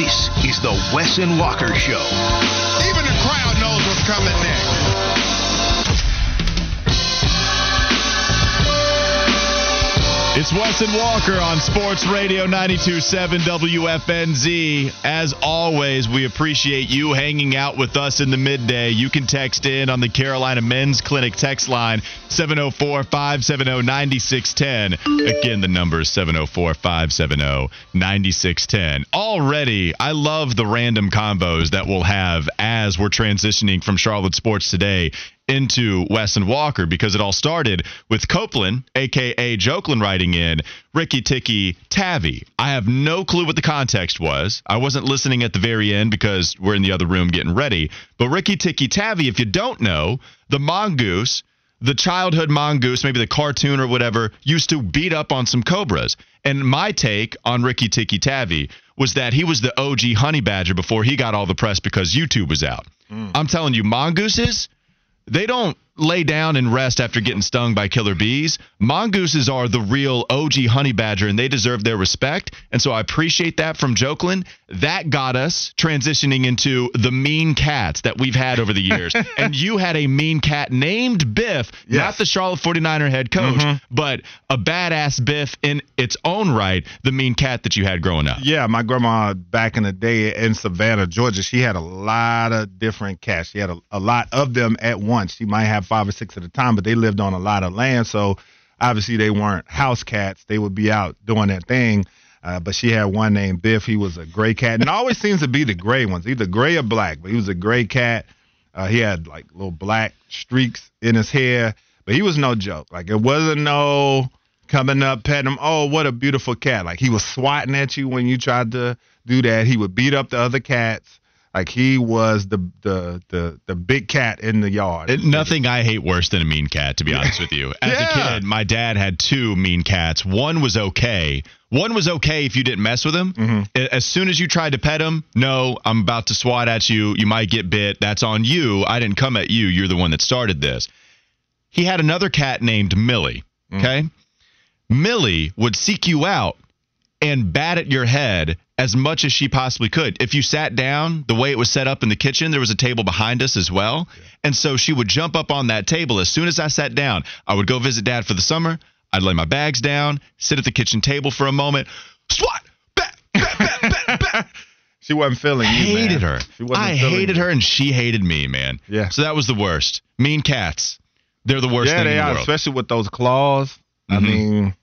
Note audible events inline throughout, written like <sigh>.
This is the Wesson Walker Show. Even the crowd knows what's coming next. It's Wesson Walker on Sports Radio 92.7 WFNZ. As always, we appreciate you hanging out with us in the midday. You can text in on the Carolina Men's Clinic text line 704 570 9610. Again, the number is 704 570 9610. Already, I love the random combos that we'll have as we're transitioning from Charlotte Sports Today into Wes and Walker because it all started with Copeland, aka Jokeland, writing in Rikki Tikki Tavi. I have no clue what the context was. I wasn't listening at the very end because we're in the other room getting ready. But Rikki Tikki Tavi, if you don't know, the mongoose, the childhood mongoose, maybe the cartoon or whatever, used to beat up on some cobras. And my take on Rikki Tikki Tavi was that he was the OG honey badger before he got all the press because YouTube was out. Mm. I'm telling you, mongooses they don't lay down and rest after getting stung by killer bees. Mongooses are the real OG honey badger, and they deserve their respect. And so I appreciate that from Jokeland. That got us transitioning into the mean cats that we've had over the years. <laughs> and you had a mean cat named Biff, not the Charlotte 49er head coach, mm-hmm. but a badass Biff in its own right, the mean cat that you had growing up. Yeah, my grandma back in the day in Savannah, Georgia, she had a lot of different cats. She had a, a lot of them at once. She might have five or six at a time, but they lived on a lot of land. So obviously they weren't house cats. They would be out doing their thing. Uh, but she had one named Biff. He was a gray cat. And always seems to be the gray ones, either gray or black. But he was a gray cat. Uh, he had like little black streaks in his hair. But he was no joke. Like it wasn't no coming up, petting him. Oh, what a beautiful cat! Like he was swatting at you when you tried to do that. He would beat up the other cats. Like he was the the the the big cat in the yard. It- nothing I hate worse than a mean cat, to be honest with you. As <laughs> Yeah. a kid, my dad had two mean cats. One was okay. One was okay if you didn't mess with him. Mm-hmm. As soon as you tried to pet him, no, I'm about to swat at you. You might get bit. That's on you. I didn't come at you. You're the one that started this. He had another cat named Millie. Mm. Okay. Millie would seek you out and bat at your head as much as she possibly could. If you sat down, the way it was set up in the kitchen, there was a table behind us as well. And so she would jump up on that table. As soon as I sat down, I would go visit dad for the summer. I'd lay my bags down, sit at the kitchen table for a moment, swat, bat, bat, bat, bat. <laughs> she wasn't feeling you. hated man. her. She wasn't I hated you. her and she hated me, man. Yeah. So that was the worst. Mean cats. They're the worst Yeah, thing they the are, world. especially with those claws. I Mhm. mean,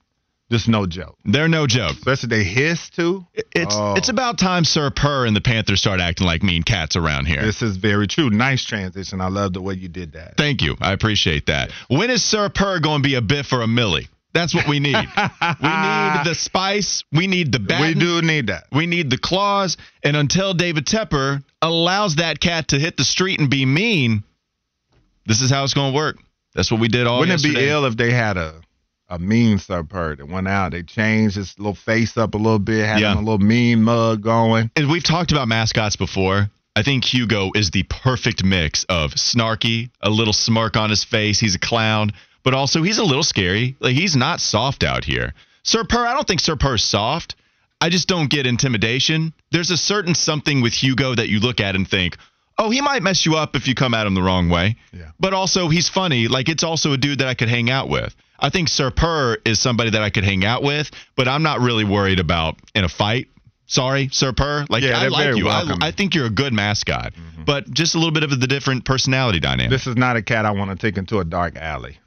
just no joke. They're no joke. Especially they hiss too. It's Oh. it's about time Sir Purr and the Panthers start acting like mean cats around here. This is very true. Nice transition. I love the way you did that. Thank you. I appreciate that. When is Sir Purr going to be a Biff or a Millie? That's what we need. <laughs> we need the spice. We need the bat. we do need that. We need the claws. And until David Tepper allows that cat to hit the street and be mean, this is how it's going to work. That's what we did all Wouldn't it be ill if they had a a mean Sir Purr that went out? They changed his little face up a little bit, had Yeah. him a little mean mug going. And we've talked about mascots before. I think Hugo is the perfect mix of snarky, a little smirk on his face. He's a clown, but also he's a little scary. Like he's not soft out here. Sir Purr, I don't think Sir Purr's soft. I just don't get intimidation. There's a certain something with Hugo that you look at and think, oh, he might mess you up if you come at him the wrong way. Yeah. But also, he's funny. Like, it's also a dude that I could hang out with. I think Sir Purr is somebody that I could hang out with, but I'm not really worried about in a fight. Sorry, Sir Purr. Like, Yeah, I like you. I. I think you're a good mascot, mm-hmm. but just a little bit of the different personality dynamic. This is not a cat I want to take into a dark alley.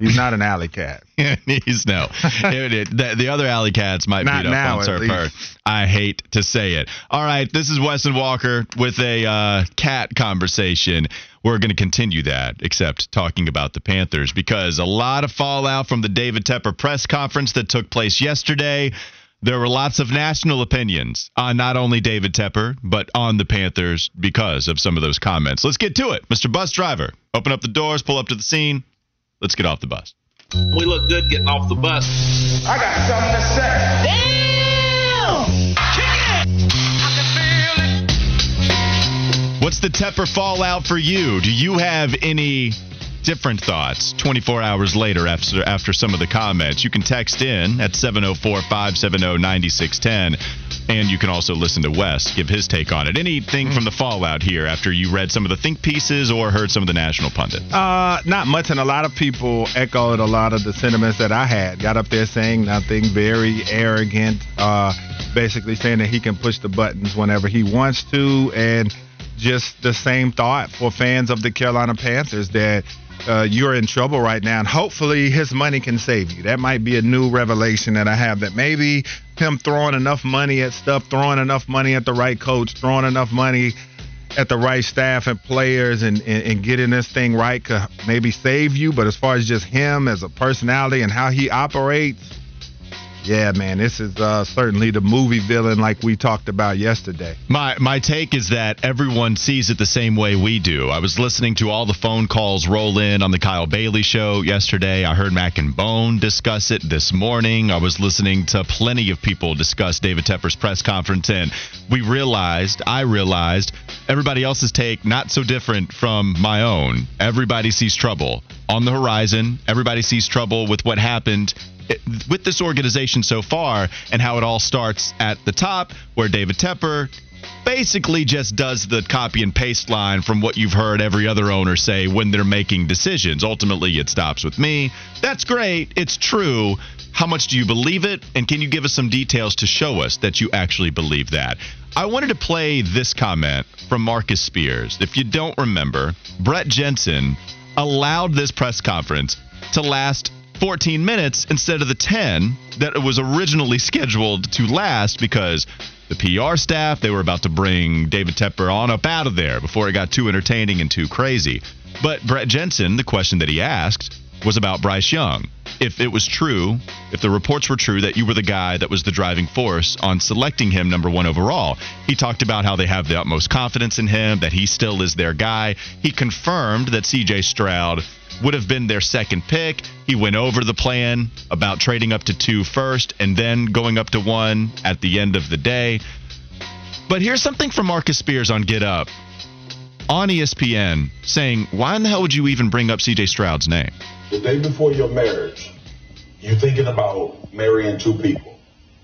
He's not an alley cat. <laughs> He's no. The, the other alley cats might Not beat up on Sir. Purr. I hate to say it. All right, this is Weston Walker with a uh, cat conversation. We're going to continue that, except talking about the Panthers because a lot of fallout from the David Tepper press conference that took place yesterday. there were lots of national opinions on not only David Tepper, but on the Panthers because of some of those comments. Let's get to it. Mr. Bus Driver, open up the doors, pull up to the scene. Let's get off the bus. We look good getting off the bus. I got something to say. Damn! What's the Tepper fallout for you? Do you have any different thoughts 24 hours later after after some of the comments? You can text in at 704-570-9610 and you can also listen to Wes give his take on it. Anything from the fallout here after you read some of the think pieces or heard some of the national pundits? Uh, not much, and a lot of people echoed a lot of the sentiments that I had. Got up there saying nothing, very arrogant, uh, basically saying that he can push the buttons whenever he wants to, and just the same thought for fans of the Carolina Panthers that uh, you're in trouble right now, and hopefully his money can save you. That might be a new revelation that I have. That maybe him throwing enough money at stuff, throwing enough money at the right coach, throwing enough money at the right staff and players, and, and, and getting this thing right could maybe save you. But as far as just him as a personality and how he operates, yeah, man, this is uh, certainly the movie villain like we talked about yesterday. My my take is that everyone sees it the same way we do. I was listening to all the phone calls roll in on the Kyle Bailey show yesterday. I heard Mac and Bone discuss it this morning. I was listening to plenty of people discuss David Tepper's press conference, and we realized, I realized, everybody else's take not so different from my own. Everybody sees trouble on the horizon. Everybody sees trouble with what happened with this organization so far and how it all starts at the top where David Tepper basically just does the copy and paste line from what you've heard every other owner say when they're making decisions. Ultimately, it stops with me. That's great. It's true. How much do you believe it? And can you give us some details to show us that you actually believe that? I wanted to play this comment from Marcus Spears. If you don't remember, Brett Jensen allowed this press conference to last 14 minutes instead of the 10 that it was originally scheduled to last because the PR staff, they were about to bring David Tepper on up out of there before it got too entertaining and too crazy. But Brett Jensen, the question that he asked was about Bryce Young. If it was true, if the reports were true that you were the guy that was the driving force on selecting him number one overall, he talked about how they have the utmost confidence in him, that he still is their guy. He confirmed that CJ Stroud would have been their second pick. He went over the plan about trading up to two first and then going up to one at the end of the day. But here's something from Marcus Spears on Get Up on ESPN saying, Why in the hell would you even bring up CJ Stroud's name? the day before your marriage, you're thinking about marrying two people.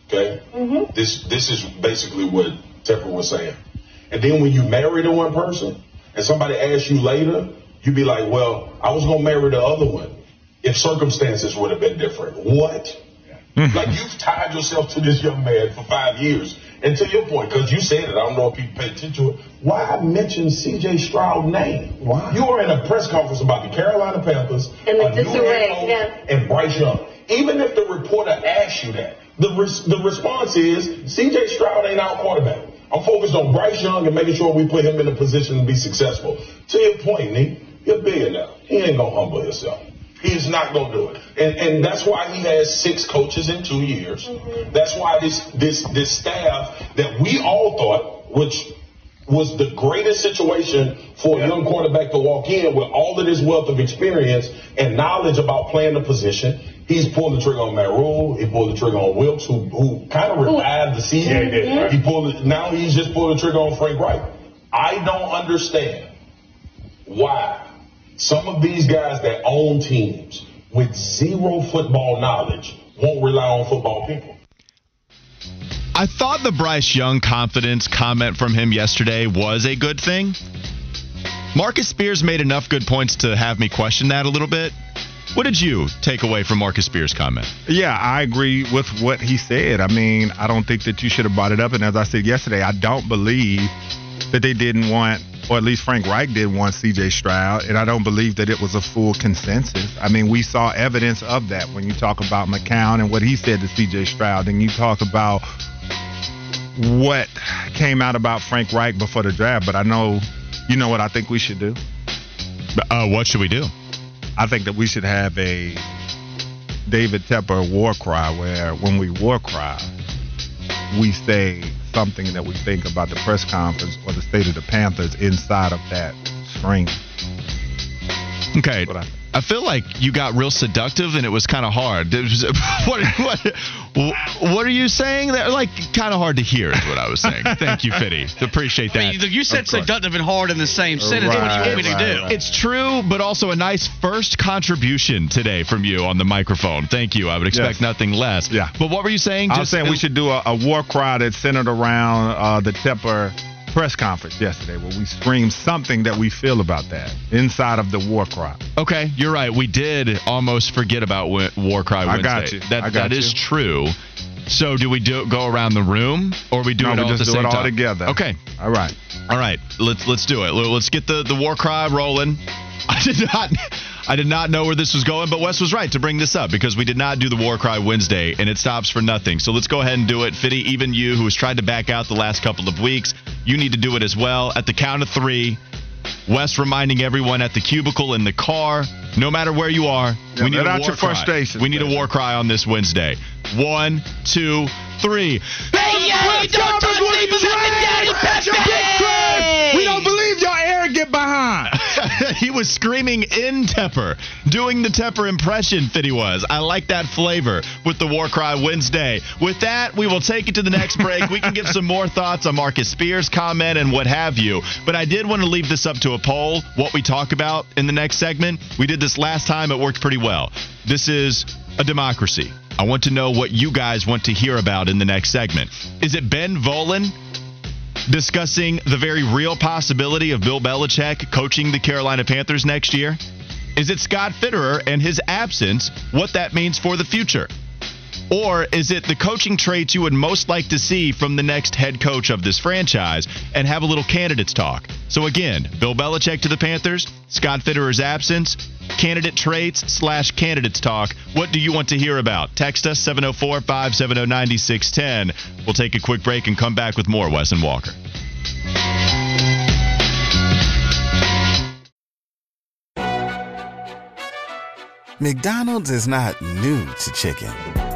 Okay? Mm-hmm. This this is basically what Tepper was saying. And then when you marry the one person, and somebody asks you later, you be like, "Well, I was gonna marry the other one if circumstances would have been different." What? Hmm. like you've tied yourself to this young man for five years. And to your point, because you said it, I don't know if people pay attention to it. Why mention C.J. Stroud's name? Why? You were in a press conference about the Carolina Panthers And the a new disarray, yeah. and Bryce Young. Even if the reporter asks you that, the res- the response is C.J. Stroud ain't our quarterback. I'm focused on Bryce Young and making sure we put him in a position to be successful. To your point, Nick, you're a billionaire. He ain't gonna humble himself. He's not gonna do it, and and that's why he has six coaches in two years. Mm-hmm. That's why this this this staff that we all thought, which was the greatest situation for a young quarterback to walk in with all of this wealth of experience and knowledge about playing the position. He's pulled the trigger on Matt Rhule. He pulled the trigger on Wilks, who who kind of revived the season. Yeah, he did, right. He pulled it. Now he's just pulled the trigger on Frank Reich. I don't understand why some of these guys that own teams with zero football knowledge won't rely on football people. I thought the Bryce Young confidence comment from him yesterday was a good thing. Marcus Spears made enough good points to have me question that a little bit. What did you take away from Marcus Spears' comment? Yeah, I agree with what he said. I mean, I don't think that you should have brought it up. And as I said yesterday, I don't believe that they didn't want, or at least Frank Reich didn't want CJ Stroud. And I don't believe that it was a full consensus. I mean, we saw evidence of that when you talk about McCown and what he said to CJ Stroud, and you talk about what came out about Frank Reich before the draft. But I know, you know what I think we should do? Uh, what should we do? I think that we should have a David Tepper war cry where when we war cry, we say something that we think about the press conference or the state of the Panthers inside of that screen. Okay. What I- I feel like you got real seductive and it was kind of hard. Was- <laughs> what, what, what are you saying? That like kind of hard to hear is what I was saying. Thank you, Fitty. Appreciate that. I mean, you- you said Of course. seductive and hard in the same sentence. what do you want me to Right, do? right, It's true, but also a nice first contribution today from you on the microphone. Thank you. I would expect Yes. nothing less. Yeah. But what were you saying? I was saying we should do a, a war cry that's centered around uh, the Tepper press conference yesterday, where we screamed something that we feel about that inside of the war cry. Okay, you're right. We did almost forget about War Cry Wednesday. I got you. That got that is you. true. So do we do go around the room or we do no, it we all at just the do same it all time? together. Okay. All right. All right, let's let's do it. Let's get the, the war cry rolling. <laughs> I did not I did not know where this was going, but Wes was right to bring this up because we did not do the war cry Wednesday and it stops for nothing. So let's go ahead and do it. Fitty, even you who has tried to back out the last couple of weeks, you need to do it as well. At the count of three, Wes reminding everyone at the cubicle in the car, no matter where you are, Yeah, we need let a out war your cry. frustrations, We need a war cry on this Wednesday. One, two, three. Hey, yeah, you don't touch me, but Daddy Pepe! We don't believe your arrogant behind. he was screaming in Tepper, doing the Tepper impression. Fitty was. I like that flavor with the War Cry Wednesday. With that, we will take it to the next break. we can give some more thoughts on Marcus Spears' comment and what have you. But I did want to leave this up to a poll. What we talk about in the next segment. We did this last time. It worked pretty well. This is a democracy. I want to know what you guys want to hear about in the next segment. Is it Ben Volin? Discussing the very real possibility of Bill Belichick coaching the Carolina Panthers next year? Is it Scott Fitterer and his absence, what that means for the future? Or is it the coaching traits you would most like to see from the next head coach of this franchise and have a little candidates talk? So again, Bill Belichick to the Panthers, Scott Fitterer's absence, candidate traits slash candidates talk. What do you want to hear about? Text us 704 570 9610. We'll take a quick break and come back with more Wes and Walker. McDonald's is not new to chicken.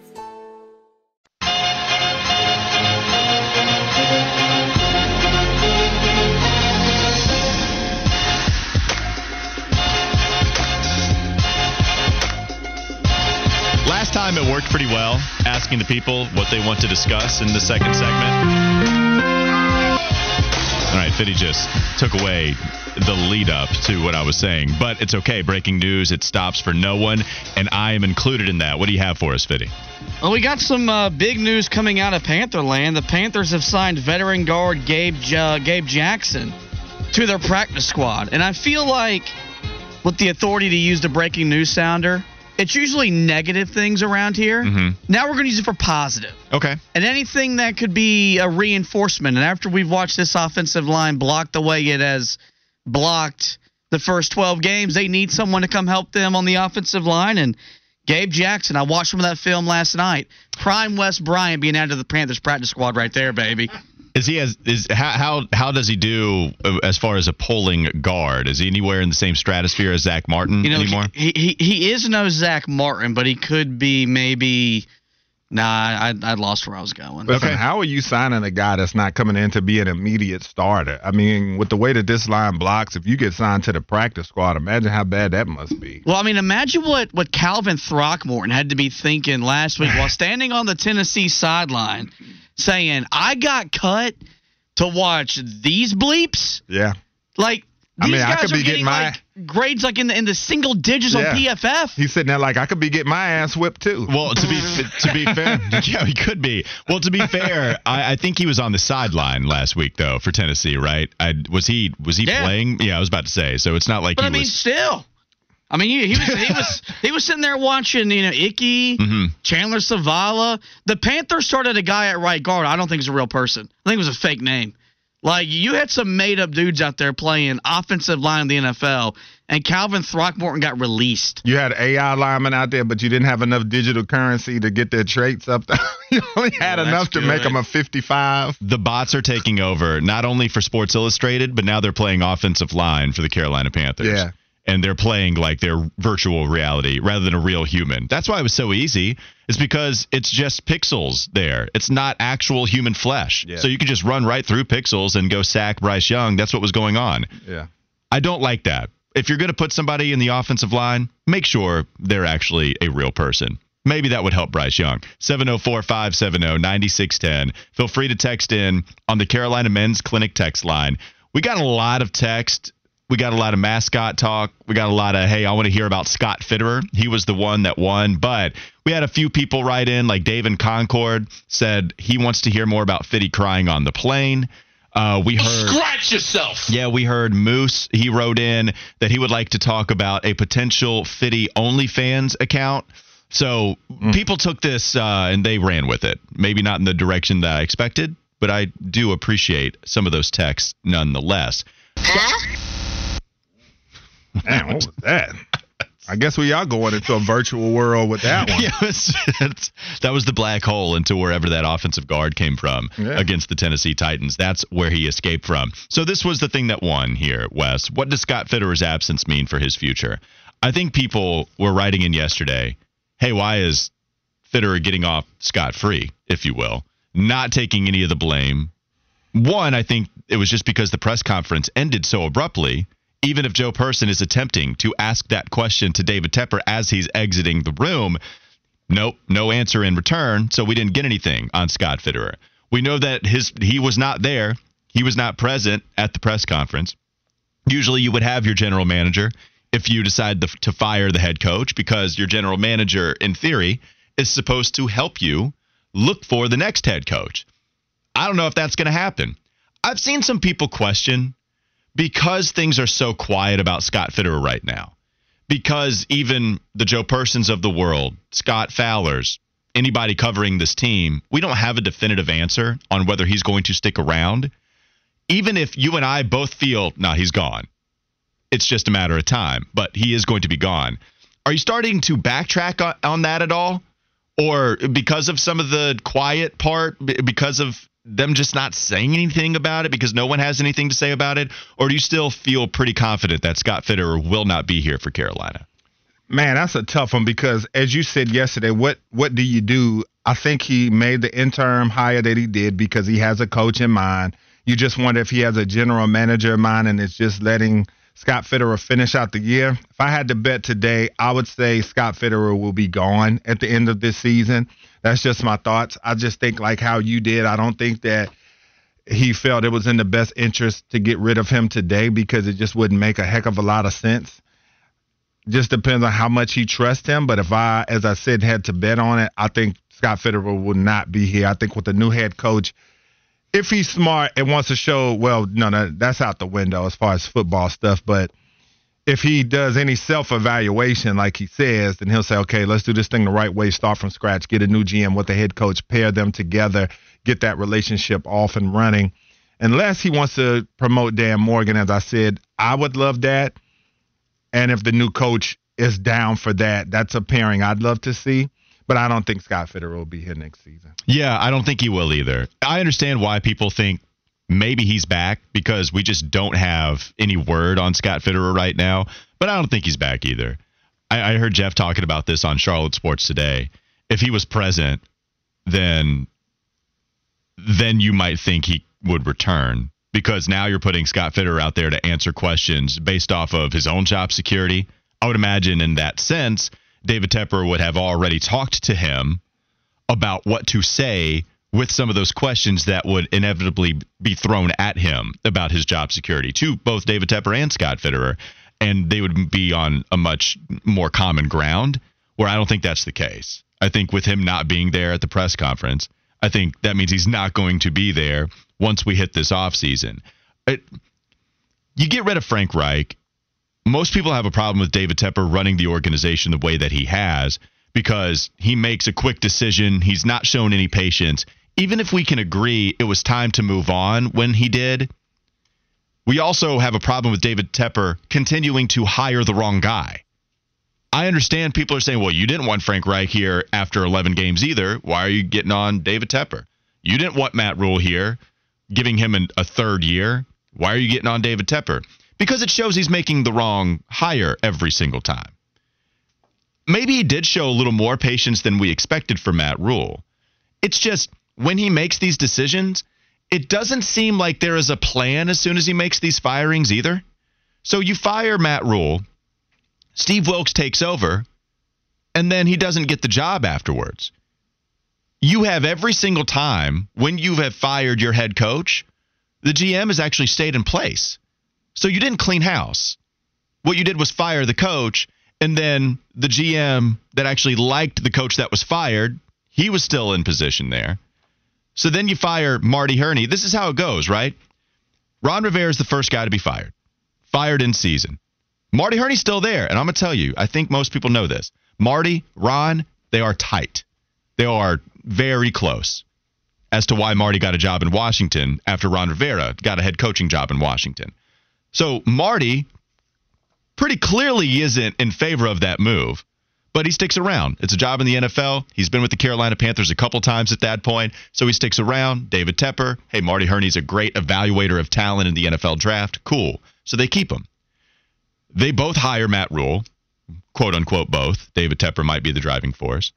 Worked pretty well, asking the people what they want to discuss in the second segment. All right, Fitty just took away the lead up to what I was saying, but it's okay. Breaking news, it stops for no one, and I am included in that. What do you have for us, Fitty? Well, we got some uh, big news coming out of Pantherland. The Panthers have signed veteran guard Gabe Ja- Gabe Jackson to their practice squad, and I feel like with the authority to use the breaking news sounder, it's usually negative things around here. Mhm. Now we're going to use it for positive. Okay. And anything that could be a reinforcement. And after we've watched this offensive line block the way it has blocked the first 12 games, they need someone to come help them on the offensive line. And Gabe Jackson, I watched some of that film last night. Prime West Bryant being added to the Panthers practice squad right there, baby. Is he as is how how how does he do uh, as far as a polling guard? Is he anywhere in the same stratosphere as Zach Martin You know, anymore? he, he he is no Zach Martin, but he could be maybe. Nah, I I lost where I was going. Listen, how are you signing a guy that's not coming in to be an immediate starter? I mean, with the way that this line blocks, if you get signed to the practice squad, imagine how bad that must be. Well, I mean, imagine what, what Calvin Throckmorton had to be thinking last week <laughs> while standing on the Tennessee sideline saying, I got cut to watch these bleeps. Yeah. Like, I These mean, I could are be getting getting my like grades like in the in the single digits on PFF. he's sitting there like I could be getting my ass whipped too. Well, to be <laughs> to be fair, <laughs> yeah, he could be. Well, to be fair, I, I think he was on the sideline last week though for Tennessee, right? I, was he was he Yeah. playing? Yeah, I was about to say. So it's not like But he I mean, was. still. I mean, he, he was he was <laughs> he was sitting there watching, you know, Ickey, Mhm. Chandler Zavala. The Panthers started a guy at right guard. I don't think he's a real person. I think it was a fake name. Like you had some made up dudes out there playing offensive line in the NFL, and Calvin Throckmorton got released. You had AI linemen out there, but you didn't have enough digital currency to get their traits up. <laughs> You only had Well, enough that's to make them a 55. the bots are taking over not only for Sports Illustrated, but now they're playing offensive line for the Carolina Panthers. Yeah. And they're playing like their virtual reality rather than a real human. That's why it was so easy. Is because it's just pixels there. It's not actual human flesh. Yeah. So you can just run right through pixels and go sack Bryce Young. That's what was going on. Yeah. I don't like that. If you're going to put somebody in the offensive line, make sure they're actually a real person. Maybe that would help Bryce Young. 704 570 9610. Feel free to text in on the Carolina Men's Clinic text line. We got a lot of text. We got a lot of mascot talk. We got a lot of, hey, I want to hear about Scott Fitterer. He was the one that won. But we had a few people write in, like Dave in Concord said he wants to hear more about Fitty crying on the plane. Uh, we heard. Scratch yourself. Yeah, we heard Moose. He wrote in that he would like to talk about a potential Fitty OnlyFans account. So people took this uh, and they ran with it. Maybe not in the direction that I expected, but I do appreciate some of those texts nonetheless. Man, what was that? I guess we are going into a virtual world with that one. <laughs> Yeah, it's- it's- that was the black hole into wherever that offensive guard came from Yeah. against the Tennessee Titans. That's where he escaped from. So this was the thing that won here, Wes. What does Scott Fitterer's absence mean for his future? I think people were writing in yesterday, hey, why is Fitterer getting off scot free, if you will, not taking any of the blame? One, I think it was just because the press conference ended so abruptly. Even if Joe Person is attempting to ask that question to David Tepper as he's exiting the room, nope, no answer in return. So we didn't get anything on Scott Fitterer. We know that his he was not there. He was not present at the press conference. Usually, you would have your general manager if you decide to, to fire the head coach because your general manager, in theory, is supposed to help you look for the next head coach. I don't know if that's going to happen. I've seen some people question because things are so quiet about Scott Fitterer right now. Because even the Joe Persons of the world, Scott Fowler's, anybody covering this team, we don't have a definitive answer on whether he's going to stick around. Even if you and I both feel, nah, he's gone. It's just a matter of time, but he is going to be gone. Are you starting to backtrack on, on that at all? Or because of some of the quiet part, because of them just not saying anything about it, because no one has anything to say about it? Or do you still feel pretty confident that Scott Fitterer will not be here for Carolina? Man, that's a tough one because as you said yesterday, what what do you do? I think he made the interim hire that he did because he has a coach in mind. You just wonder if he has a general manager in mind and is just letting Scott Fitterer finish out the year. If I had to bet today, I would say Scott Fitterer will be gone at the end of this season. That's just my thoughts. I just think like how you did. I don't think that he felt it was in the best interest to get rid of him today because it just wouldn't make a heck of a lot of sense just depends on how much he trusts him. But if I, as I said, had to bet on it, I think Scott Fitterer would not be here. I think with the new head coach, if he's smart and wants to show, well, no, no, that's out the window as far as football stuff. But if he does any self evaluation, like he says, then he'll say, okay, let's do this thing the right way, start from scratch, get a new GM with the head coach, pair them together, get that relationship off and running. Unless he wants to promote Dan Morgan, as I said, I would love that. And if the new coach is down for that, that's a pairing I'd love to see. But I don't think Scott Fitterer will be here next season. Yeah, I don't think he will either. I understand why people think maybe he's back because we just don't have any word on Scott Fitterer right now. But I don't think he's back either. I, I heard Jeff talking about this on Charlotte Sports today. If he was present, then then you might think he would return because now you're putting Scott Fitterer out there to answer questions based off of his own job security. I would imagine in that sense, David Tepper would have already talked to him about what to say with some of those questions that would inevitably be thrown at him about his job security to both David Tepper and Scott Fitterer, and they would be on a much more common ground. Where I don't think that's the case. I think with him not being there at the press conference, I think that means he's not going to be there once we hit this offseason. You get rid of Frank Reich. Most people have a problem with David Tepper running the organization the way that he has because he makes a quick decision. He's not shown any patience. Even if we can agree it was time to move on when he did, we also have a problem with David Tepper continuing to hire the wrong guy. I understand people are saying, well, you didn't want Frank Reich here after 11 games either. Why are you getting on David Tepper? You didn't want Matt Rhule here, giving him an, a third year. Why are you getting on David Tepper? Because it shows he's making the wrong hire every single time. Maybe he did show a little more patience than we expected for Matt Rhule. It's just when he makes these decisions, it doesn't seem like there is a plan as soon as he makes these firings either. So you fire Matt Rhule, Steve Wilks takes over, and then he doesn't get the job afterwards. You have every single time when you have fired your head coach, the GM has actually stayed in place. So you didn't clean house. What you did was fire the coach, and then the GM that actually liked the coach that was fired, he was still in position there. So then you fire Marty Hurney. This is how it goes, right? Ron Rivera is the first guy to be fired, fired in season. Marty Hurney's still there, and I'm gonna tell you, I think most people know this. Marty, Ron, they are tight. They are very close as to why Marty got a job in Washington after Ron Rivera got a head coaching job in Washington. So Marty pretty clearly isn't in favor of that move, but he sticks around. It's a job in the NFL. He's been with the Carolina Panthers a couple times at that point, so he sticks around. David Tepper, hey, Marty Hurney's a great evaluator of talent in the NFL draft. Cool. So they keep him. They both hire Matt Rhule, quote unquote, both. David Tepper might be the driving force.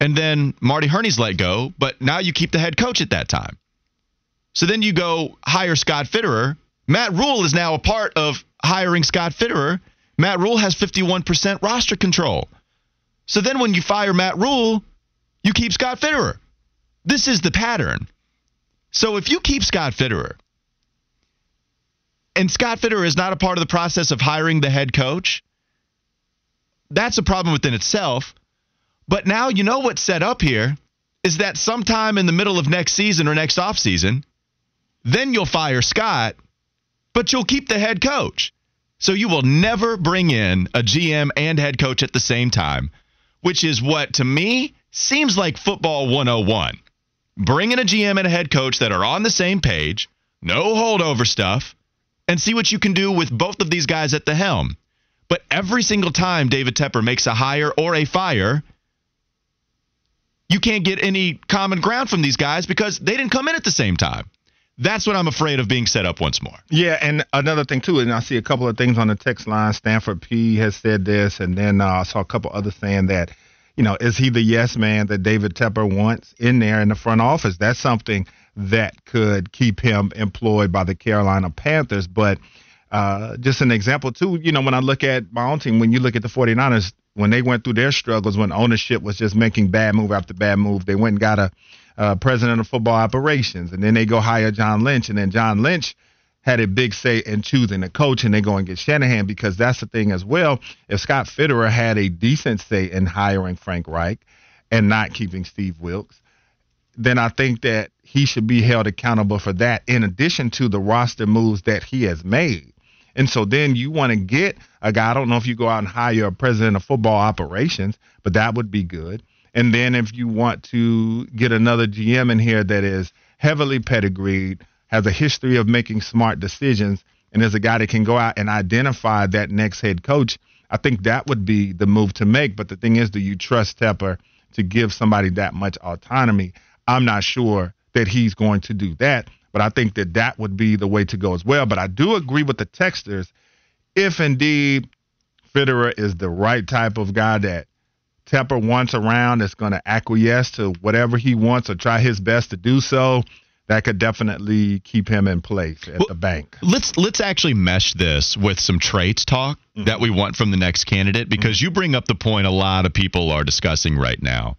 And then Marty Hurney's let go, but now you keep the head coach at that time. So then you go hire Scott Fitterer. Matt Rhule is now a part of hiring Scott Fitterer. Matt Rhule has 51% roster control. So then when you fire Matt Rhule, you keep Scott Fitterer. This is the pattern. So if you keep Scott Fitterer, and Scott Fitterer is not a part of the process of hiring the head coach, that's a problem within itself. But now you know what's set up here is that sometime in the middle of next season or next offseason, then you'll fire Scott, but you'll keep the head coach. So you will never bring in a GM and head coach at the same time, which is what to me seems like football 101. Bring in a GM and a head coach that are on the same page, no holdover stuff, and see what you can do with both of these guys at the helm. But every single time David Tepper makes a hire or a fire, you can't get any common ground from these guys because they didn't come in at the same time. That's what I'm afraid of being set up once more. Yeah, and another thing too, and I see a couple of things on the text line. Stanford P has said this, and then uh, I saw a couple others saying that, you know, is he the yes man that David Tepper wants in there in the front office? That's something that could keep him employed by the Carolina Panthers. But uh, just an example too, you know, when I look at my own team, when you look at the 49ers, when they went through their struggles, when ownership was just making bad move after bad move, they went and got a uh, president of football operations, and then they go hire John Lynch, and then John Lynch had a big say in choosing a coach, and they go and get Shanahan because that's the thing as well. If Scott Fitterer had a decent say in hiring Frank Reich and not keeping Steve Wilks, then I think that he should be held accountable for that, in addition to the roster moves that he has made. And so then you want to get a guy. I don't know if you go out and hire a president of football operations, but that would be good. And then if you want to get another GM in here that is heavily pedigreed, has a history of making smart decisions, and is a guy that can go out and identify that next head coach, I think that would be the move to make. But the thing is, do you trust Tepper to give somebody that much autonomy? I'm not sure that he's going to do that, but I think that that would be the way to go as well. But I do agree with the texters. If indeed Fitterer is the right type of guy that Tepper wants around that's going to acquiesce to whatever he wants or try his best to do so, that could definitely keep him in place at well, the bank. Let's let's actually mesh this with some traits talk mm-hmm. that we want from the next candidate because mm-hmm. you bring up the point a lot of people are discussing right now.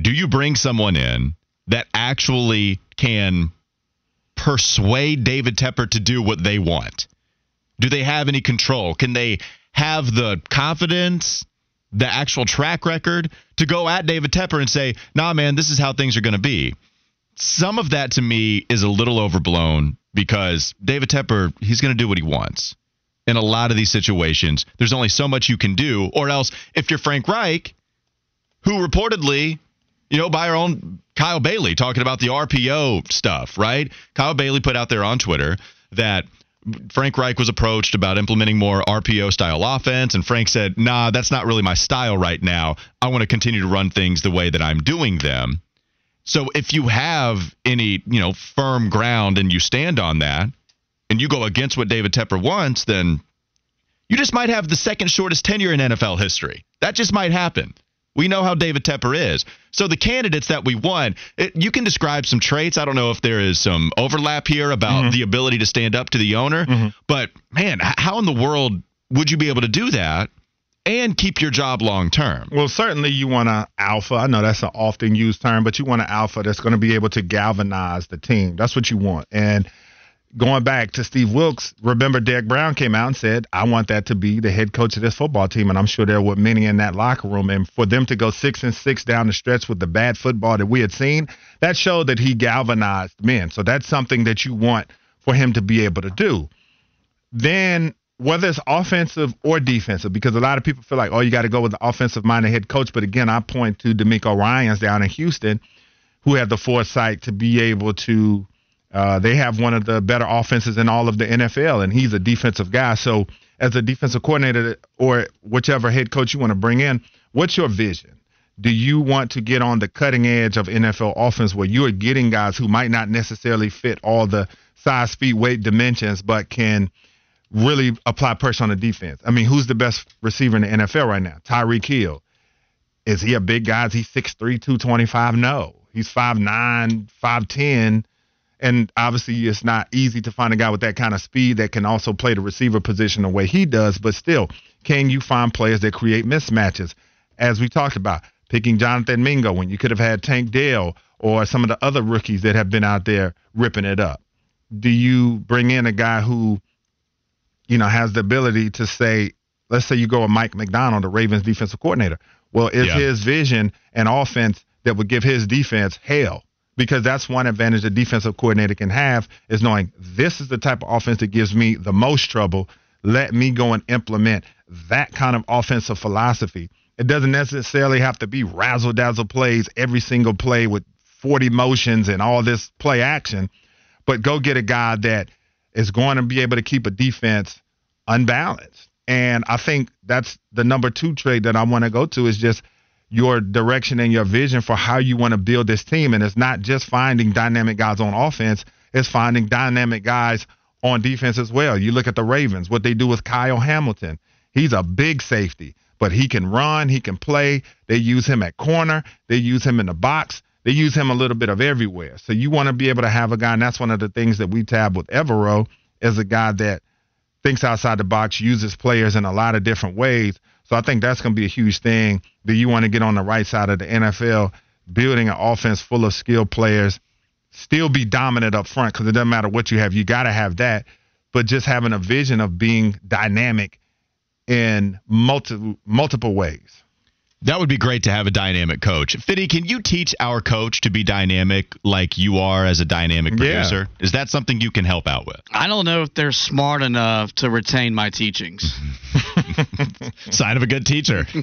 Do you bring someone in that actually can persuade David Tepper to do what they want? Do they have any control? Can they have the confidence, the actual track record to go at David Tepper and say, nah, man, this is how things are going to be? Some of that to me is a little overblown because David Tepper, he's going to do what he wants. In a lot of these situations, there's only so much you can do. Or else, if you're Frank Reich, who reportedly, you know, by our own Kyle Bailey talking about the RPO stuff, right? Kyle Bailey put out there on Twitter that Frank Reich was approached about implementing more RPO style offense, and Frank said, nah, that's not really my style right now. I want to continue to run things the way that I'm doing them. So if you have any, you know, firm ground and you stand on that and you go against what David Tepper wants, then you just might have the second shortest tenure in NFL history. That just might happen. We know how David Tepper is. So the candidates that we won, it, you can describe some traits. I don't know if there is some overlap here about mm-hmm. the ability to stand up to the owner, mm-hmm. but man, how in the world would you be able to do that and keep your job long term? Well, certainly you want an alpha. I know that's an often used term, but you want an alpha that's going to be able to galvanize the team. That's what you want. And going back to Steve Wilks, remember Derrick Brown came out and said, I want that to be the head coach of this football team. And I'm sure there were many in that locker room. And for them to go six and six down the stretch with the bad football that we had seen, that showed that he galvanized men. So that's something that you want for him to be able to do. Then whether it's offensive or defensive, because a lot of people feel like, oh, you got to go with the offensive minded head coach. But again, I point to DeMeco Ryans down in Houston, who had the foresight to be able to uh, they have one of the better offenses in all of the NFL, and he's a defensive guy. So, as a defensive coordinator or whichever head coach you want to bring in, what's your vision? Do you want to get on the cutting edge of NFL offense where you are getting guys who might not necessarily fit all the size, speed, weight dimensions, but can really apply pressure on the defense? I mean, who's the best receiver in the NFL right now? Tyreek Hill. Is he a big guy? Is he 6'3, 225? No. He's 5'9, 5'10 and obviously, it's not easy to find a guy with that kind of speed that can also play the receiver position the way he does. But still, can you find players that create mismatches? As we talked about, picking Jonathan Mingo when you could have had Tank Dell or some of the other rookies that have been out there ripping it up. Do you bring in a guy who, you know, has the ability to say, let's say you go with Mike Macdonald, the Ravens defensive coordinator. Well, is yeah. his vision and offense that would give his defense hell? Because that's one advantage a defensive coordinator can have is knowing this is the type of offense that gives me the most trouble. Let me go and implement that kind of offensive philosophy. It doesn't necessarily have to be razzle dazzle plays every single play with 40 motions and all this play action, but go get a guy that is going to be able to keep a defense unbalanced. And I think that's the number two trade that I want to go to is just – your direction and your vision for how you want to build this team. And it's not just finding dynamic guys on offense, it's finding dynamic guys on defense as well. You look at the Ravens, what they do with Kyle Hamilton. He's a big safety, but he can run, he can play. They use him at corner, they use him in the box. They use him a little bit of everywhere. So you want to be able to have a guy, and that's one of the things that we tab with Evero, is a guy that thinks outside the box, uses players in a lot of different ways. So I think that's going to be a huge thing. Do you want to get on the right side of the NFL, building an offense full of skilled players, still be dominant up front because it doesn't matter what you have, you got to have that. But just having a vision of being dynamic in multiple multiple ways. That would be great to have a dynamic coach. Fitty, can you teach our coach to be dynamic like you are as a dynamic producer? Yeah. Is that something you can help out with? I don't know if they're smart enough to retain my teachings. <laughs> <laughs> Sign of a good teacher. <laughs>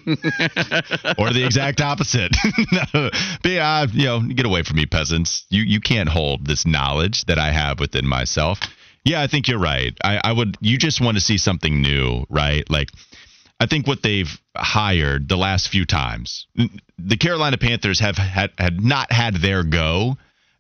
or the exact opposite. <laughs> no, but, uh, you know, get away from me, peasants. You you can't hold this knowledge that I have within myself. Yeah, I think you're right. I, I would you just want to see something new, right? Like I think what they've hired the last few times, the Carolina Panthers have had, had not had their go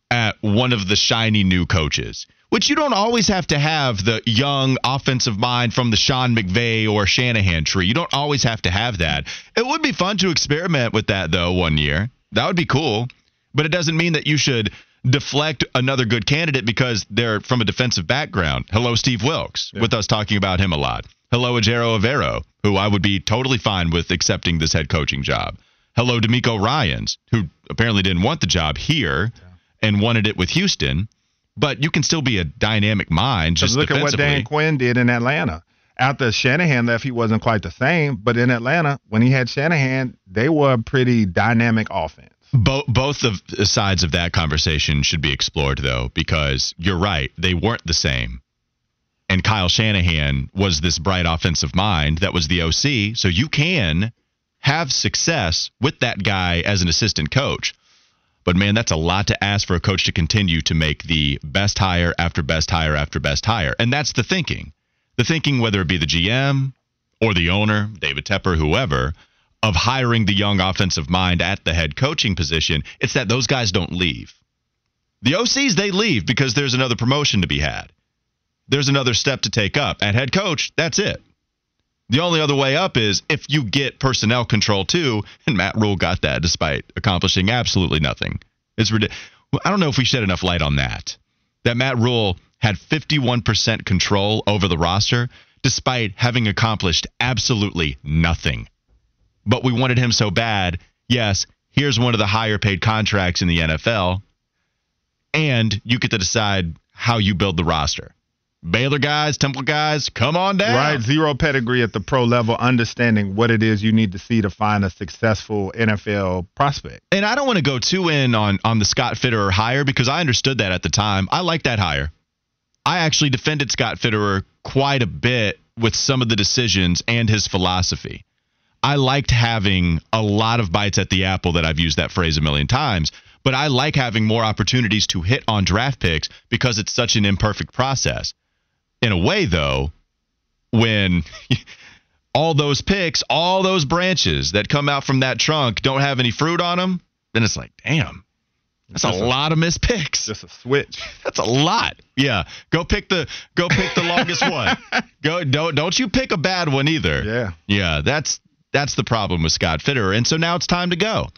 at one of the shiny new coaches, which you don't always have to have the young offensive mind from the Sean McVay or Shanahan tree. You don't always have to have that. It would be fun to experiment with that, though, one year. That would be cool. But it doesn't mean that you should deflect another good candidate because they're from a defensive background. Hello, Steve Wilks, yeah. with us talking about him a lot. Hello, Ejiro Evero, who I would be totally fine with accepting this head coaching job. Hello, DeMeco Ryans, who apparently didn't want the job here. and wanted it with Houston, but you can still be a dynamic mind. Just look at what Dan Quinn did in Atlanta. After Shanahan left, he wasn't quite the same. But in Atlanta, when he had Shanahan, they were a pretty dynamic offense. Both both of the sides of that conversation should be explored, though, because you're right; they weren't the same. And Kyle Shanahan was this bright offensive mind that was the OC, so you can have success with that guy as an assistant coach. But man, that's a lot to ask for a coach to continue to make the best hire after best hire after best hire. And that's the thinking. The thinking, whether it be the GM or the owner, David Tepper, whoever, of hiring the young offensive mind at the head coaching position, it's that those guys don't leave. The OCs, they leave because there's another promotion to be had. There's another step to take up. At head coach, that's it. The only other way up is if you get personnel control too, and Matt Rhule got that despite accomplishing absolutely nothing. It's ridiculous. I don't know if we shed enough light on that. That Matt Rhule had 51% control over the roster despite having accomplished absolutely nothing but we wanted him so bad. Yes, here's one of the higher paid contracts in the NFL, and you get to decide how you build the roster. Baylor guys, Temple guys, come on down. Right, zero pedigree at the pro level, understanding what it is you need to see to find a successful NFL prospect. And I don't want to go too in on on the Scott Fitterer hire because I understood that at the time. I like that hire. I actually defended Scott Fitterer quite a bit with some of the decisions and his philosophy. I liked having a lot of bites at the apple that I've used that phrase a million times, but I like having more opportunities to hit on draft picks because it's such an imperfect process. In a way, though, when <laughs> all those picks, all those branches that come out from that trunk don't have any fruit on them, then it's like, damn, that's a, a, lot of missed picks. Just a switch. <laughs> That's a lot. Yeah. Go pick the go pick the longest <laughs> one. Go don't don't you pick a bad one either. Yeah. Yeah. That's that's the problem with Scott Fitterer. And so now it's time to go.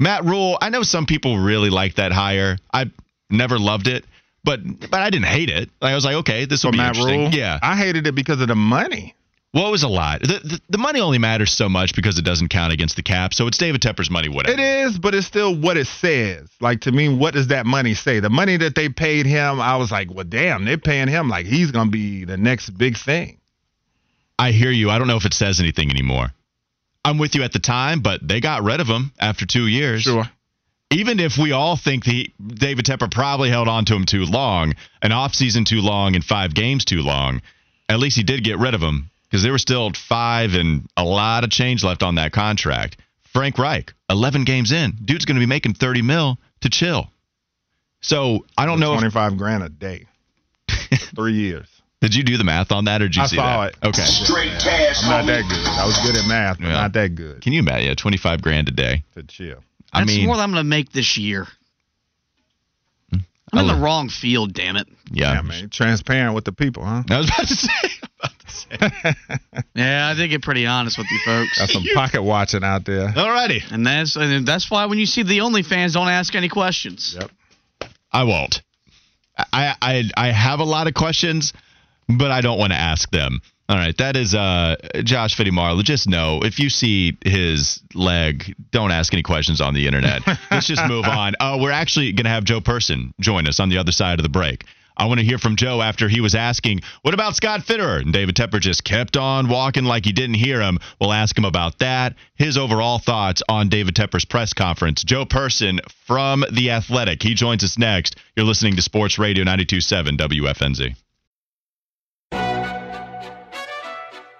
Matt Rhule, I know some people really like that hire. I never loved it, but but I didn't hate it. I was like, okay, this will be Matt interesting. Rhule? Yeah, I hated it because of the money. Well, it was a lot. The, the, the, money only matters so much because it doesn't count against the cap. So it's David Tepper's money, whatever. It is, but it's still what it says. Like to me, what does that money say? The money that they paid him, I was like, well, damn, they're paying him like he's gonna be the next big thing. I hear you. I don't know if it says anything anymore. I'm with you at the time, but they got rid of him after two years. Sure. Even if we all think the David Tepper probably held on to him too long, an offseason too long, and five games too long, at least he did get rid of him because there were still five and a lot of change left on that contract. Frank Reich, 11 games in, dude's going to be making 30 mil to chill. So I don't know. 25 if, grand a day, <laughs> three years. Did you do the math on that, or did you I see saw that? it. Okay. Straight cash. I'm not that good. I was good at math, but Yeah. not that good Can you imagine? Yeah, 25 grand a day. to chill. I That's mean, more than I'm going to make this year. I I'm in the wrong field, damn it. yeah. Yeah, man. Transparent with the people, huh? I was about to say. <laughs> about to say. <laughs> Yeah, I did get pretty honest with you folks. Got some pocket watching out there. Alrighty. And that's and that's why when you see the OnlyFans, don't ask any questions. Yep. I won't. I, I I have a lot of questions, but I don't want to ask them. All right, that is uh, Josh Fitty Marlowe. Just know if you see his leg, don't ask any questions on the internet. <laughs> Let's just move on. Uh, we're actually going to have Joe Person join us on the other side of the break. I want to hear from Joe after he was asking, "What about Scott Fitterer?" And David Tepper just kept on walking like he didn't hear him. We'll ask him about that, his overall thoughts on David Tepper's press conference. Joe Person from The Athletic. He joins us next. You're listening to Sports Radio 92.7 WFNZ.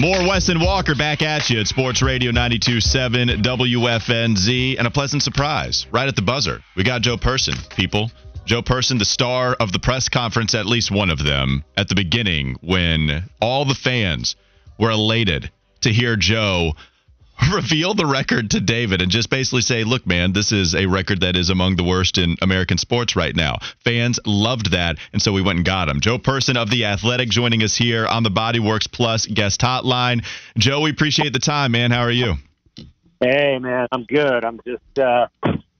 More Wes and Walker back at you at Sports Radio 92.7 WFNZ. And a pleasant surprise right at the buzzer. We got Joe Person, people. Joe Person, the star of the press conference, at least one of them, at the beginning when all the fans were elated to hear Joe <laughs> reveal the record to David and just basically say, look, man, this is a record that is among the worst in American sports right now. Fans loved that, and so we went and got him. Joe Person of The Athletic joining us here on the Bodyworks Plus guest hotline. Joe, we appreciate the time, man. How are you? Hey, man, I'm good. I'm just uh,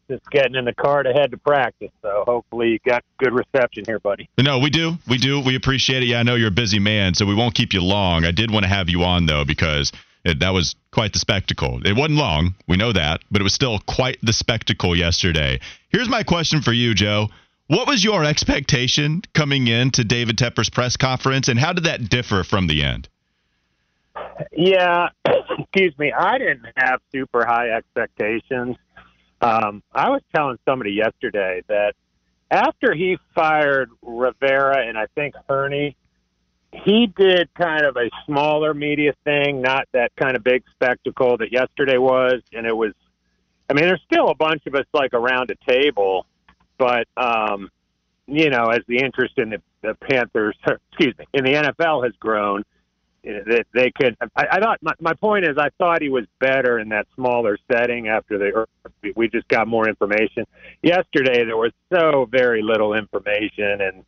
just getting in the car to head to practice. So hopefully you got good reception here, buddy. No, we do. We do. We appreciate it. Yeah, I know you're a busy man, so we won't keep you long. I did want to have you on, though, because – it, that was quite the spectacle. It wasn't long, we know that, but it was still quite the spectacle yesterday. Here's my question for you, Joe. What was your expectation coming in to David Tepper's press conference, and how did that differ from the end? Yeah, <coughs> excuse me. I didn't have super high expectations. Um, I was telling somebody yesterday that after he fired Rivera and I think Hurney, he did kind of a smaller media thing, not that kind of big spectacle that yesterday was. And it was, I mean, there's still a bunch of us like around a table, but, um, you know, as the interest in the, the Panthers, <laughs> excuse me, in the NFL has grown, that they could. I, I thought my, my point is, I thought he was better in that smaller setting after the we just got more information. Yesterday, there was so very little information and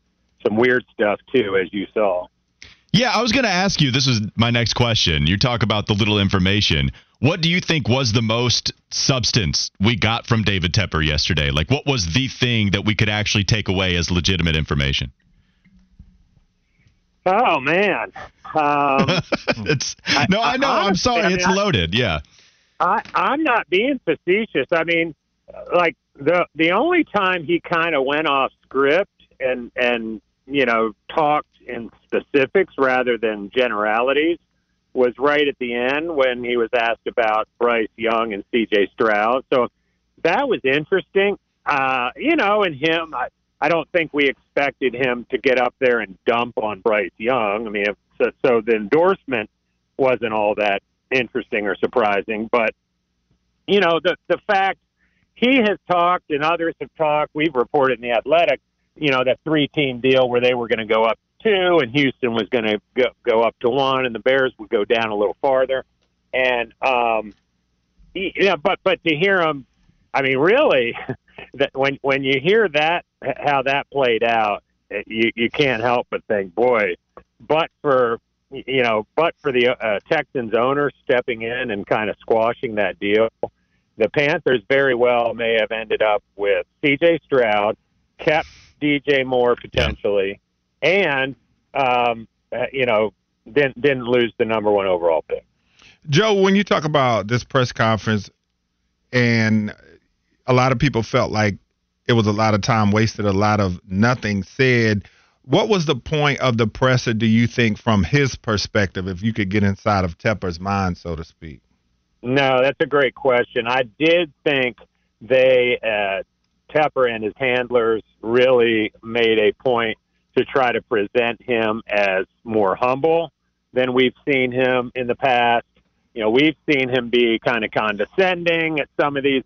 some weird stuff too, as you saw. Yeah, I was going to ask you. This was my next question. You talk about the little information. What do you think was the most substance we got from David Tepper yesterday? Like, what was the thing that we could actually take away as legitimate information? Oh man, um, <laughs> it's no, I know. I, am sorry, I mean, it's loaded. Yeah, I, I'm not being facetious. I mean, like the the only time he kind of went off script and and you know talked in specifics rather than generalities was right at the end when he was asked about Bryce Young and C.J. Stroud. So that was interesting. Uh, you know, and him, I, I don't think we expected him to get up there and dump on Bryce Young. I mean, if, so, so the endorsement wasn't all that interesting or surprising, but you know, the the fact he has talked and others have talked, we've reported in the Athletic, you know, that three team deal where they were going to go up two, and Houston was going to go, go up to one, and the Bears would go down a little farther. And um, yeah, but but to hear him, I mean, really, <laughs> that when when you hear that how that played out, you you can't help but think, boy, but for you know, but for the uh, Texans owner stepping in and kind of squashing that deal, the Panthers very well may have ended up with C.J. Stroud, kept DJ Moore potentially and um, uh, you know didn't didn't lose the number one overall pick. Joe, when you talk about this press conference, and a lot of people felt like it was a lot of time wasted, a lot of nothing said. What was the point of the presser, do you think, from his perspective, if you could get inside of Tepper's mind, so to speak? No, that's a great question. I did think they, uh, Tepper and his handlers, really made a point to try to present him as more humble than we've seen him in the past. You know, we've seen him be kind of condescending at some of these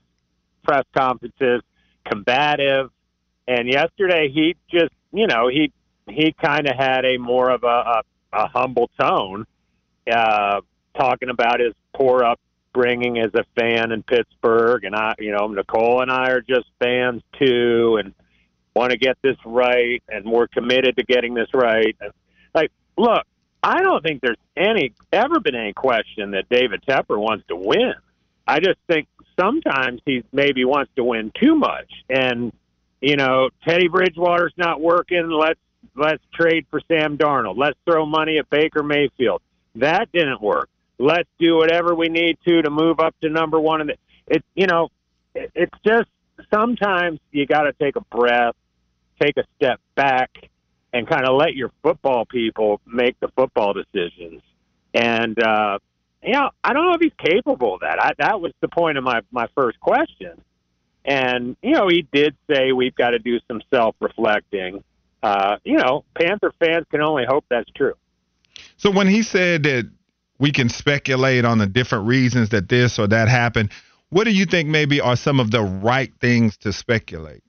press conferences, combative. And yesterday he just, you know, he he kind of had a more of a, a, a humble tone, uh, talking about his poor upbringing as a fan in Pittsburgh. And I, you know, Nicole and I are just fans too. And want to get this right and we're committed to getting this right. Like, look, I don't think there's any ever been any question that David Tepper wants to win. I just think sometimes he maybe wants to win too much. And you know, Teddy Bridgewater's not working. Let's let's trade for Sam Darnold. Let's throw money at Baker Mayfield. That didn't work. Let's do whatever we need to to move up to number one. And it, you know, it, it's just sometimes you got to take a breath take a step back and kind of let your football people make the football decisions. And uh, you know, I don't know if he's capable of that. I, that was the point of my my first question. And you know, he did say we've got to do some self reflecting. Uh, you know, Panther fans can only hope that's true. So when he said that we can speculate on the different reasons that this or that happened. What do you think maybe are some of the right things to speculate?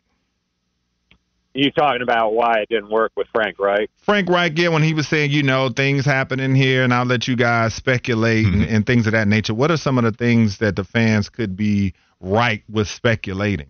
You talking about why it didn't work with Frank Reich? Frank Reich, yeah, when he was saying, you know, things happening here, and I'll let you guys speculate mm-hmm. and, and things of that nature. What are some of the things that the fans could be right with speculating?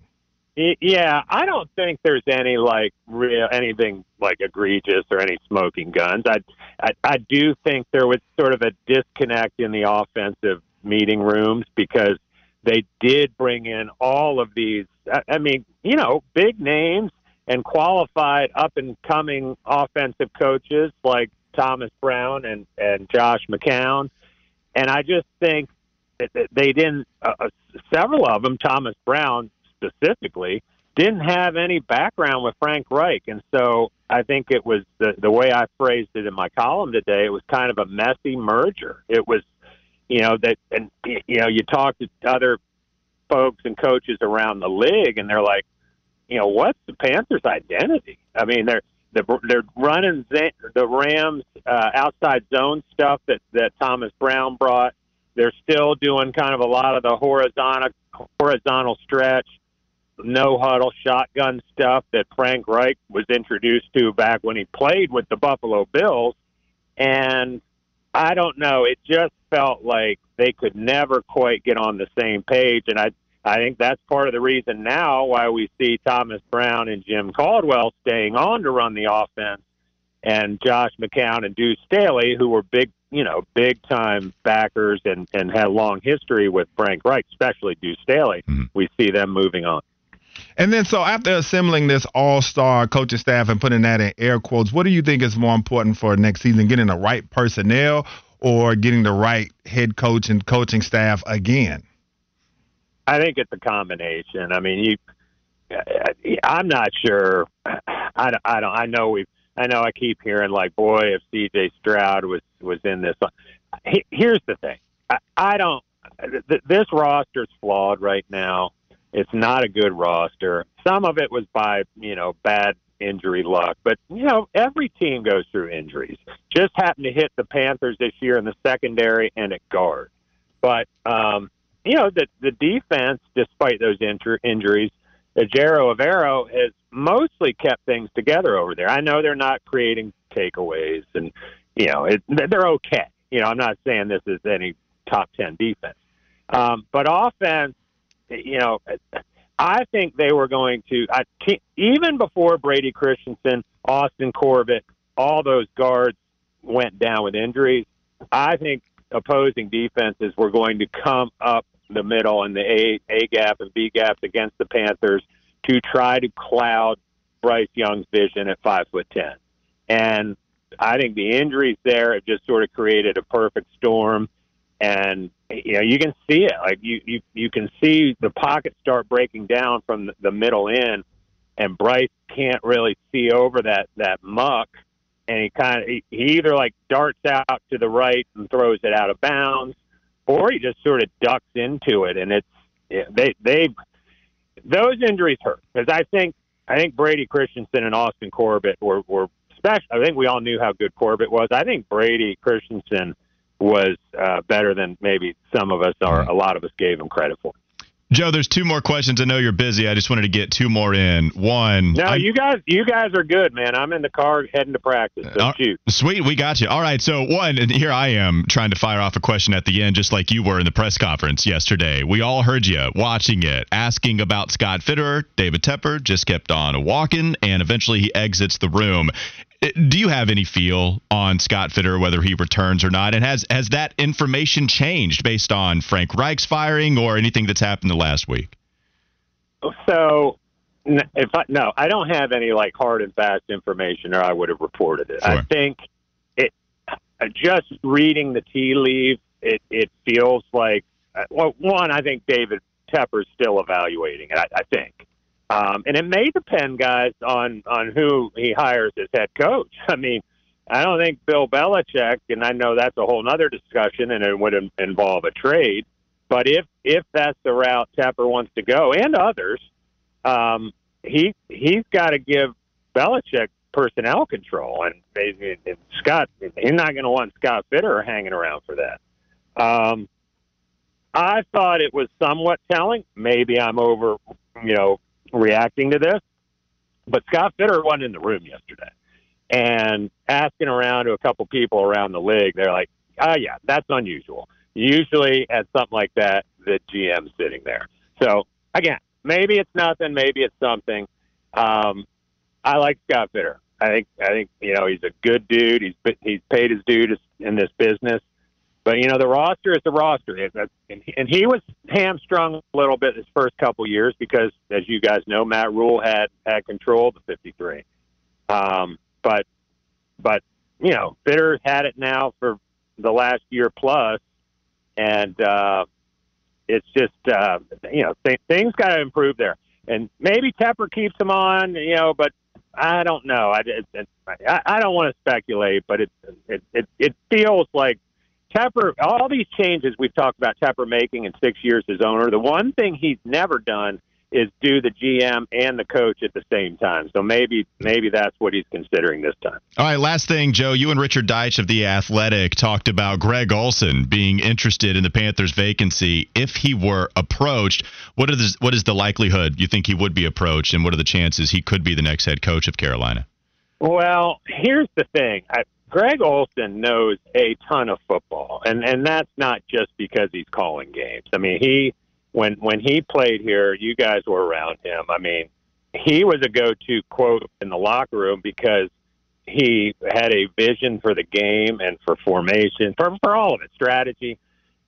Yeah, I don't think there's any like real anything like egregious or any smoking guns. I, I I do think there was sort of a disconnect in the offensive meeting rooms because they did bring in all of these. I, I mean, you know, big names and qualified up and coming offensive coaches like Thomas Brown and and Josh McCown, and I just think that they didn't. Uh, uh, several of them, Thomas Brown specifically, didn't have any background with Frank Reich, and so I think it was the the way I phrased it in my column today. It was kind of a messy merger. It was, you know, that and you know, you talk to other folks and coaches around the league, and they're like, you know, what's the Panthers' identity? I mean, they're they're running the Rams uh, outside zone stuff that that Thomas Brown brought. They're still doing kind of a lot of the horizontal horizontal stretch, no huddle shotgun stuff that Frank Reich was introduced to back when he played with the Buffalo Bills. And I don't know, it just felt like they could never quite get on the same page. And I I think that's part of the reason now why we see Thomas Brown and Jim Caldwell staying on to run the offense, and Josh McCown and Deuce Staley, who were big, you know, big time backers and and had a long history with Frank Reich, especially Deuce Staley. Mm-hmm. We see them moving on. And then, so after assembling this all-star coaching staff and putting that in air quotes, what do you think is more important for next season? Getting the right personnel or getting the right head coach and coaching staff again? I think it's a combination. I mean, you. I'm not sure. I, I don't. I know we've. I know I keep hearing like, boy, if C.J. Stroud was was in this. Here's the thing. I, I don't. This roster's flawed right now. It's not a good roster. Some of it was by you know bad injury luck, but you know every team goes through injuries. Just happened to hit the Panthers this year in the secondary and at guard. But um, you know, the the defense, despite those injur- injuries, Ejiro Evero has mostly kept things together over there. I know they're not creating takeaways, and you know it, they're okay. You know, I'm not saying this is any top ten defense, um, but offense, you know, I think they were going to I, even before Brady Christensen, Austin Corbett, all those guards went down with injuries. I think opposing defenses were going to come up the middle and the A A gap and B gaps against the Panthers to try to cloud Bryce Young's vision at five foot ten. And I think the injuries there have just sort of created a perfect storm. And you know you can see it, like you you you can see the pocket start breaking down from the, middle in, and Bryce can't really see over that that muck, and he kind of he, he either like darts out to the right and throws it out of bounds, or he just sort of ducks into it, and it's they they those injuries hurt because I think I think Brady Christensen and Austin Corbett were were special. I think we all knew how good Corbett was. I think Brady Christensen was uh, better than maybe some of us or a lot of us gave him credit for. Joe, there's two more questions. I know you're busy. I just wanted to get two more in. One. No, I'm, you guys, you guys are good, man. I'm in the car heading to practice. So uh. Sweet, we got you. All right. So one, and here I am trying to fire off a question at the end, just like you were in the press conference yesterday. We all heard you watching it, asking about Scott Fitterer. David Tepper just kept on walking, and eventually he exits the room. Do you have any feel on Scott Fitterer whether he returns or not? And has has that information changed based on Frank Reich's firing or anything that's happened the last week? So, if I, no, I don't have any like hard and fast information, or I would have reported it. Sure. I think it. Uh, just reading the tea leaves, it it feels like uh, well, one, I think David Tepper's still evaluating it. I, I think um, and it may depend, guys, on on who he hires as head coach. <laughs> I mean, I don't think Bill Belichick, and I know that's a whole other discussion, and it would involve a trade. But if if that's the route Tepper wants to go, and others, um, he he's got to give Belichick personnel control, and, and Scott he's not going to want Scott Fitterer hanging around for that. Um, I thought it was somewhat telling. Maybe I'm over, you know, reacting to this, but Scott Fitterer wasn't in the room yesterday. And asking around to a couple people around the league, they're like, "Ah, yeah, that's unusual. Usually at something like that, the GM's sitting there." So again, maybe it's nothing, maybe it's something. Um, I like Scott Fitterer. I think I think you know he's a good dude. He's he's paid his dues in this business. But you know the roster is the roster, and and he was hamstrung a little bit his first couple years because, as you guys know, Matt Rhule had had control of the 53. Um, but but you know, Fitterer had it now for the last year plus, and uh, it's just uh, you know th- things got to improve there. And maybe Tepper keeps him on, you know, but I don't know. I it, it, I, I don't want to speculate, but it it it, it feels like Tepper, all these changes we've talked about Tepper making in six years as owner, the one thing he's never done is do the GM and the coach at the same time. So maybe maybe that's what he's considering this time. All right, last thing, Joe. You and Richard Deitsch of the Athletic talked about Greg Olsen being interested in the Panthers vacancy if he were approached. What is what is the likelihood you think he would be approached, and what are the chances he could be the next head coach of Carolina? Well, here's the thing. I, Greg Olsen knows a ton of football, and and that's not just because he's calling games. I mean, he when when he played here, you guys were around him. I mean, he was a go-to quote in the locker room because he had a vision for the game and for formation, for for all of it, strategy,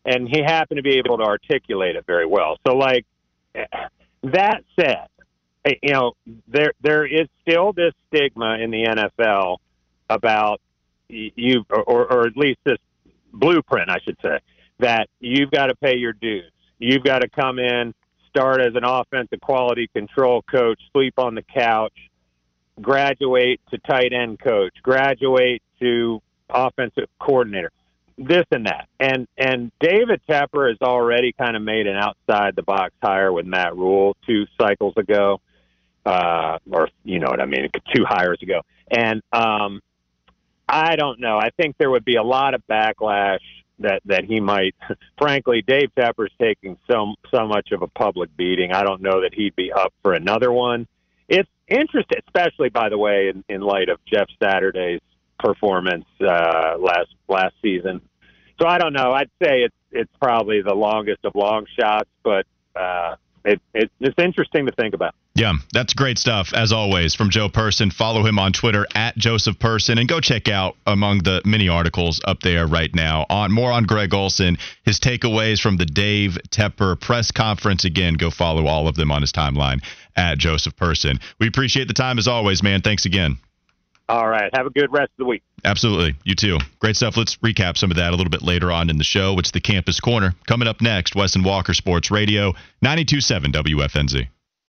and he happened to be able to articulate it very well. So, like that said, you know, there there is still this stigma in the NFL about you or, or at least this blueprint, I should say, that you've got to pay your dues. You've got to come in, start as an offensive quality control coach, sleep on the couch, graduate to tight end coach, graduate to offensive coordinator, this and that. And and David Tepper has already kind of made an outside the box hire with Matt Rhule two cycles ago, uh, or you know what I mean, two hires ago. And um, I don't know. I think there would be a lot of backlash that that he might. <laughs> Frankly, Dave Tepper's taking so so much of a public beating. I don't know that he'd be up for another one. It's interesting, especially by the way, in, in light of Jeff Saturday's performance uh, last last season. So I don't know. I'd say it's it's probably the longest of long shots, but uh, it, it, it's interesting to think about. Yeah, that's great stuff as always from Joe Person. Follow him on Twitter at Joseph Person and go check out among the many articles up there right now on more on Greg Olsen, his takeaways from the Dave Tepper press conference. Again, go follow all of them on his timeline at Joseph Person. We appreciate the time as always, man. Thanks again. All right. Have a good rest of the week. Absolutely. You too. Great stuff. Let's recap some of that a little bit later on in the show. It's the Campus Corner. Coming up next, Wes and Walker Sports Radio, 927 WFNZ.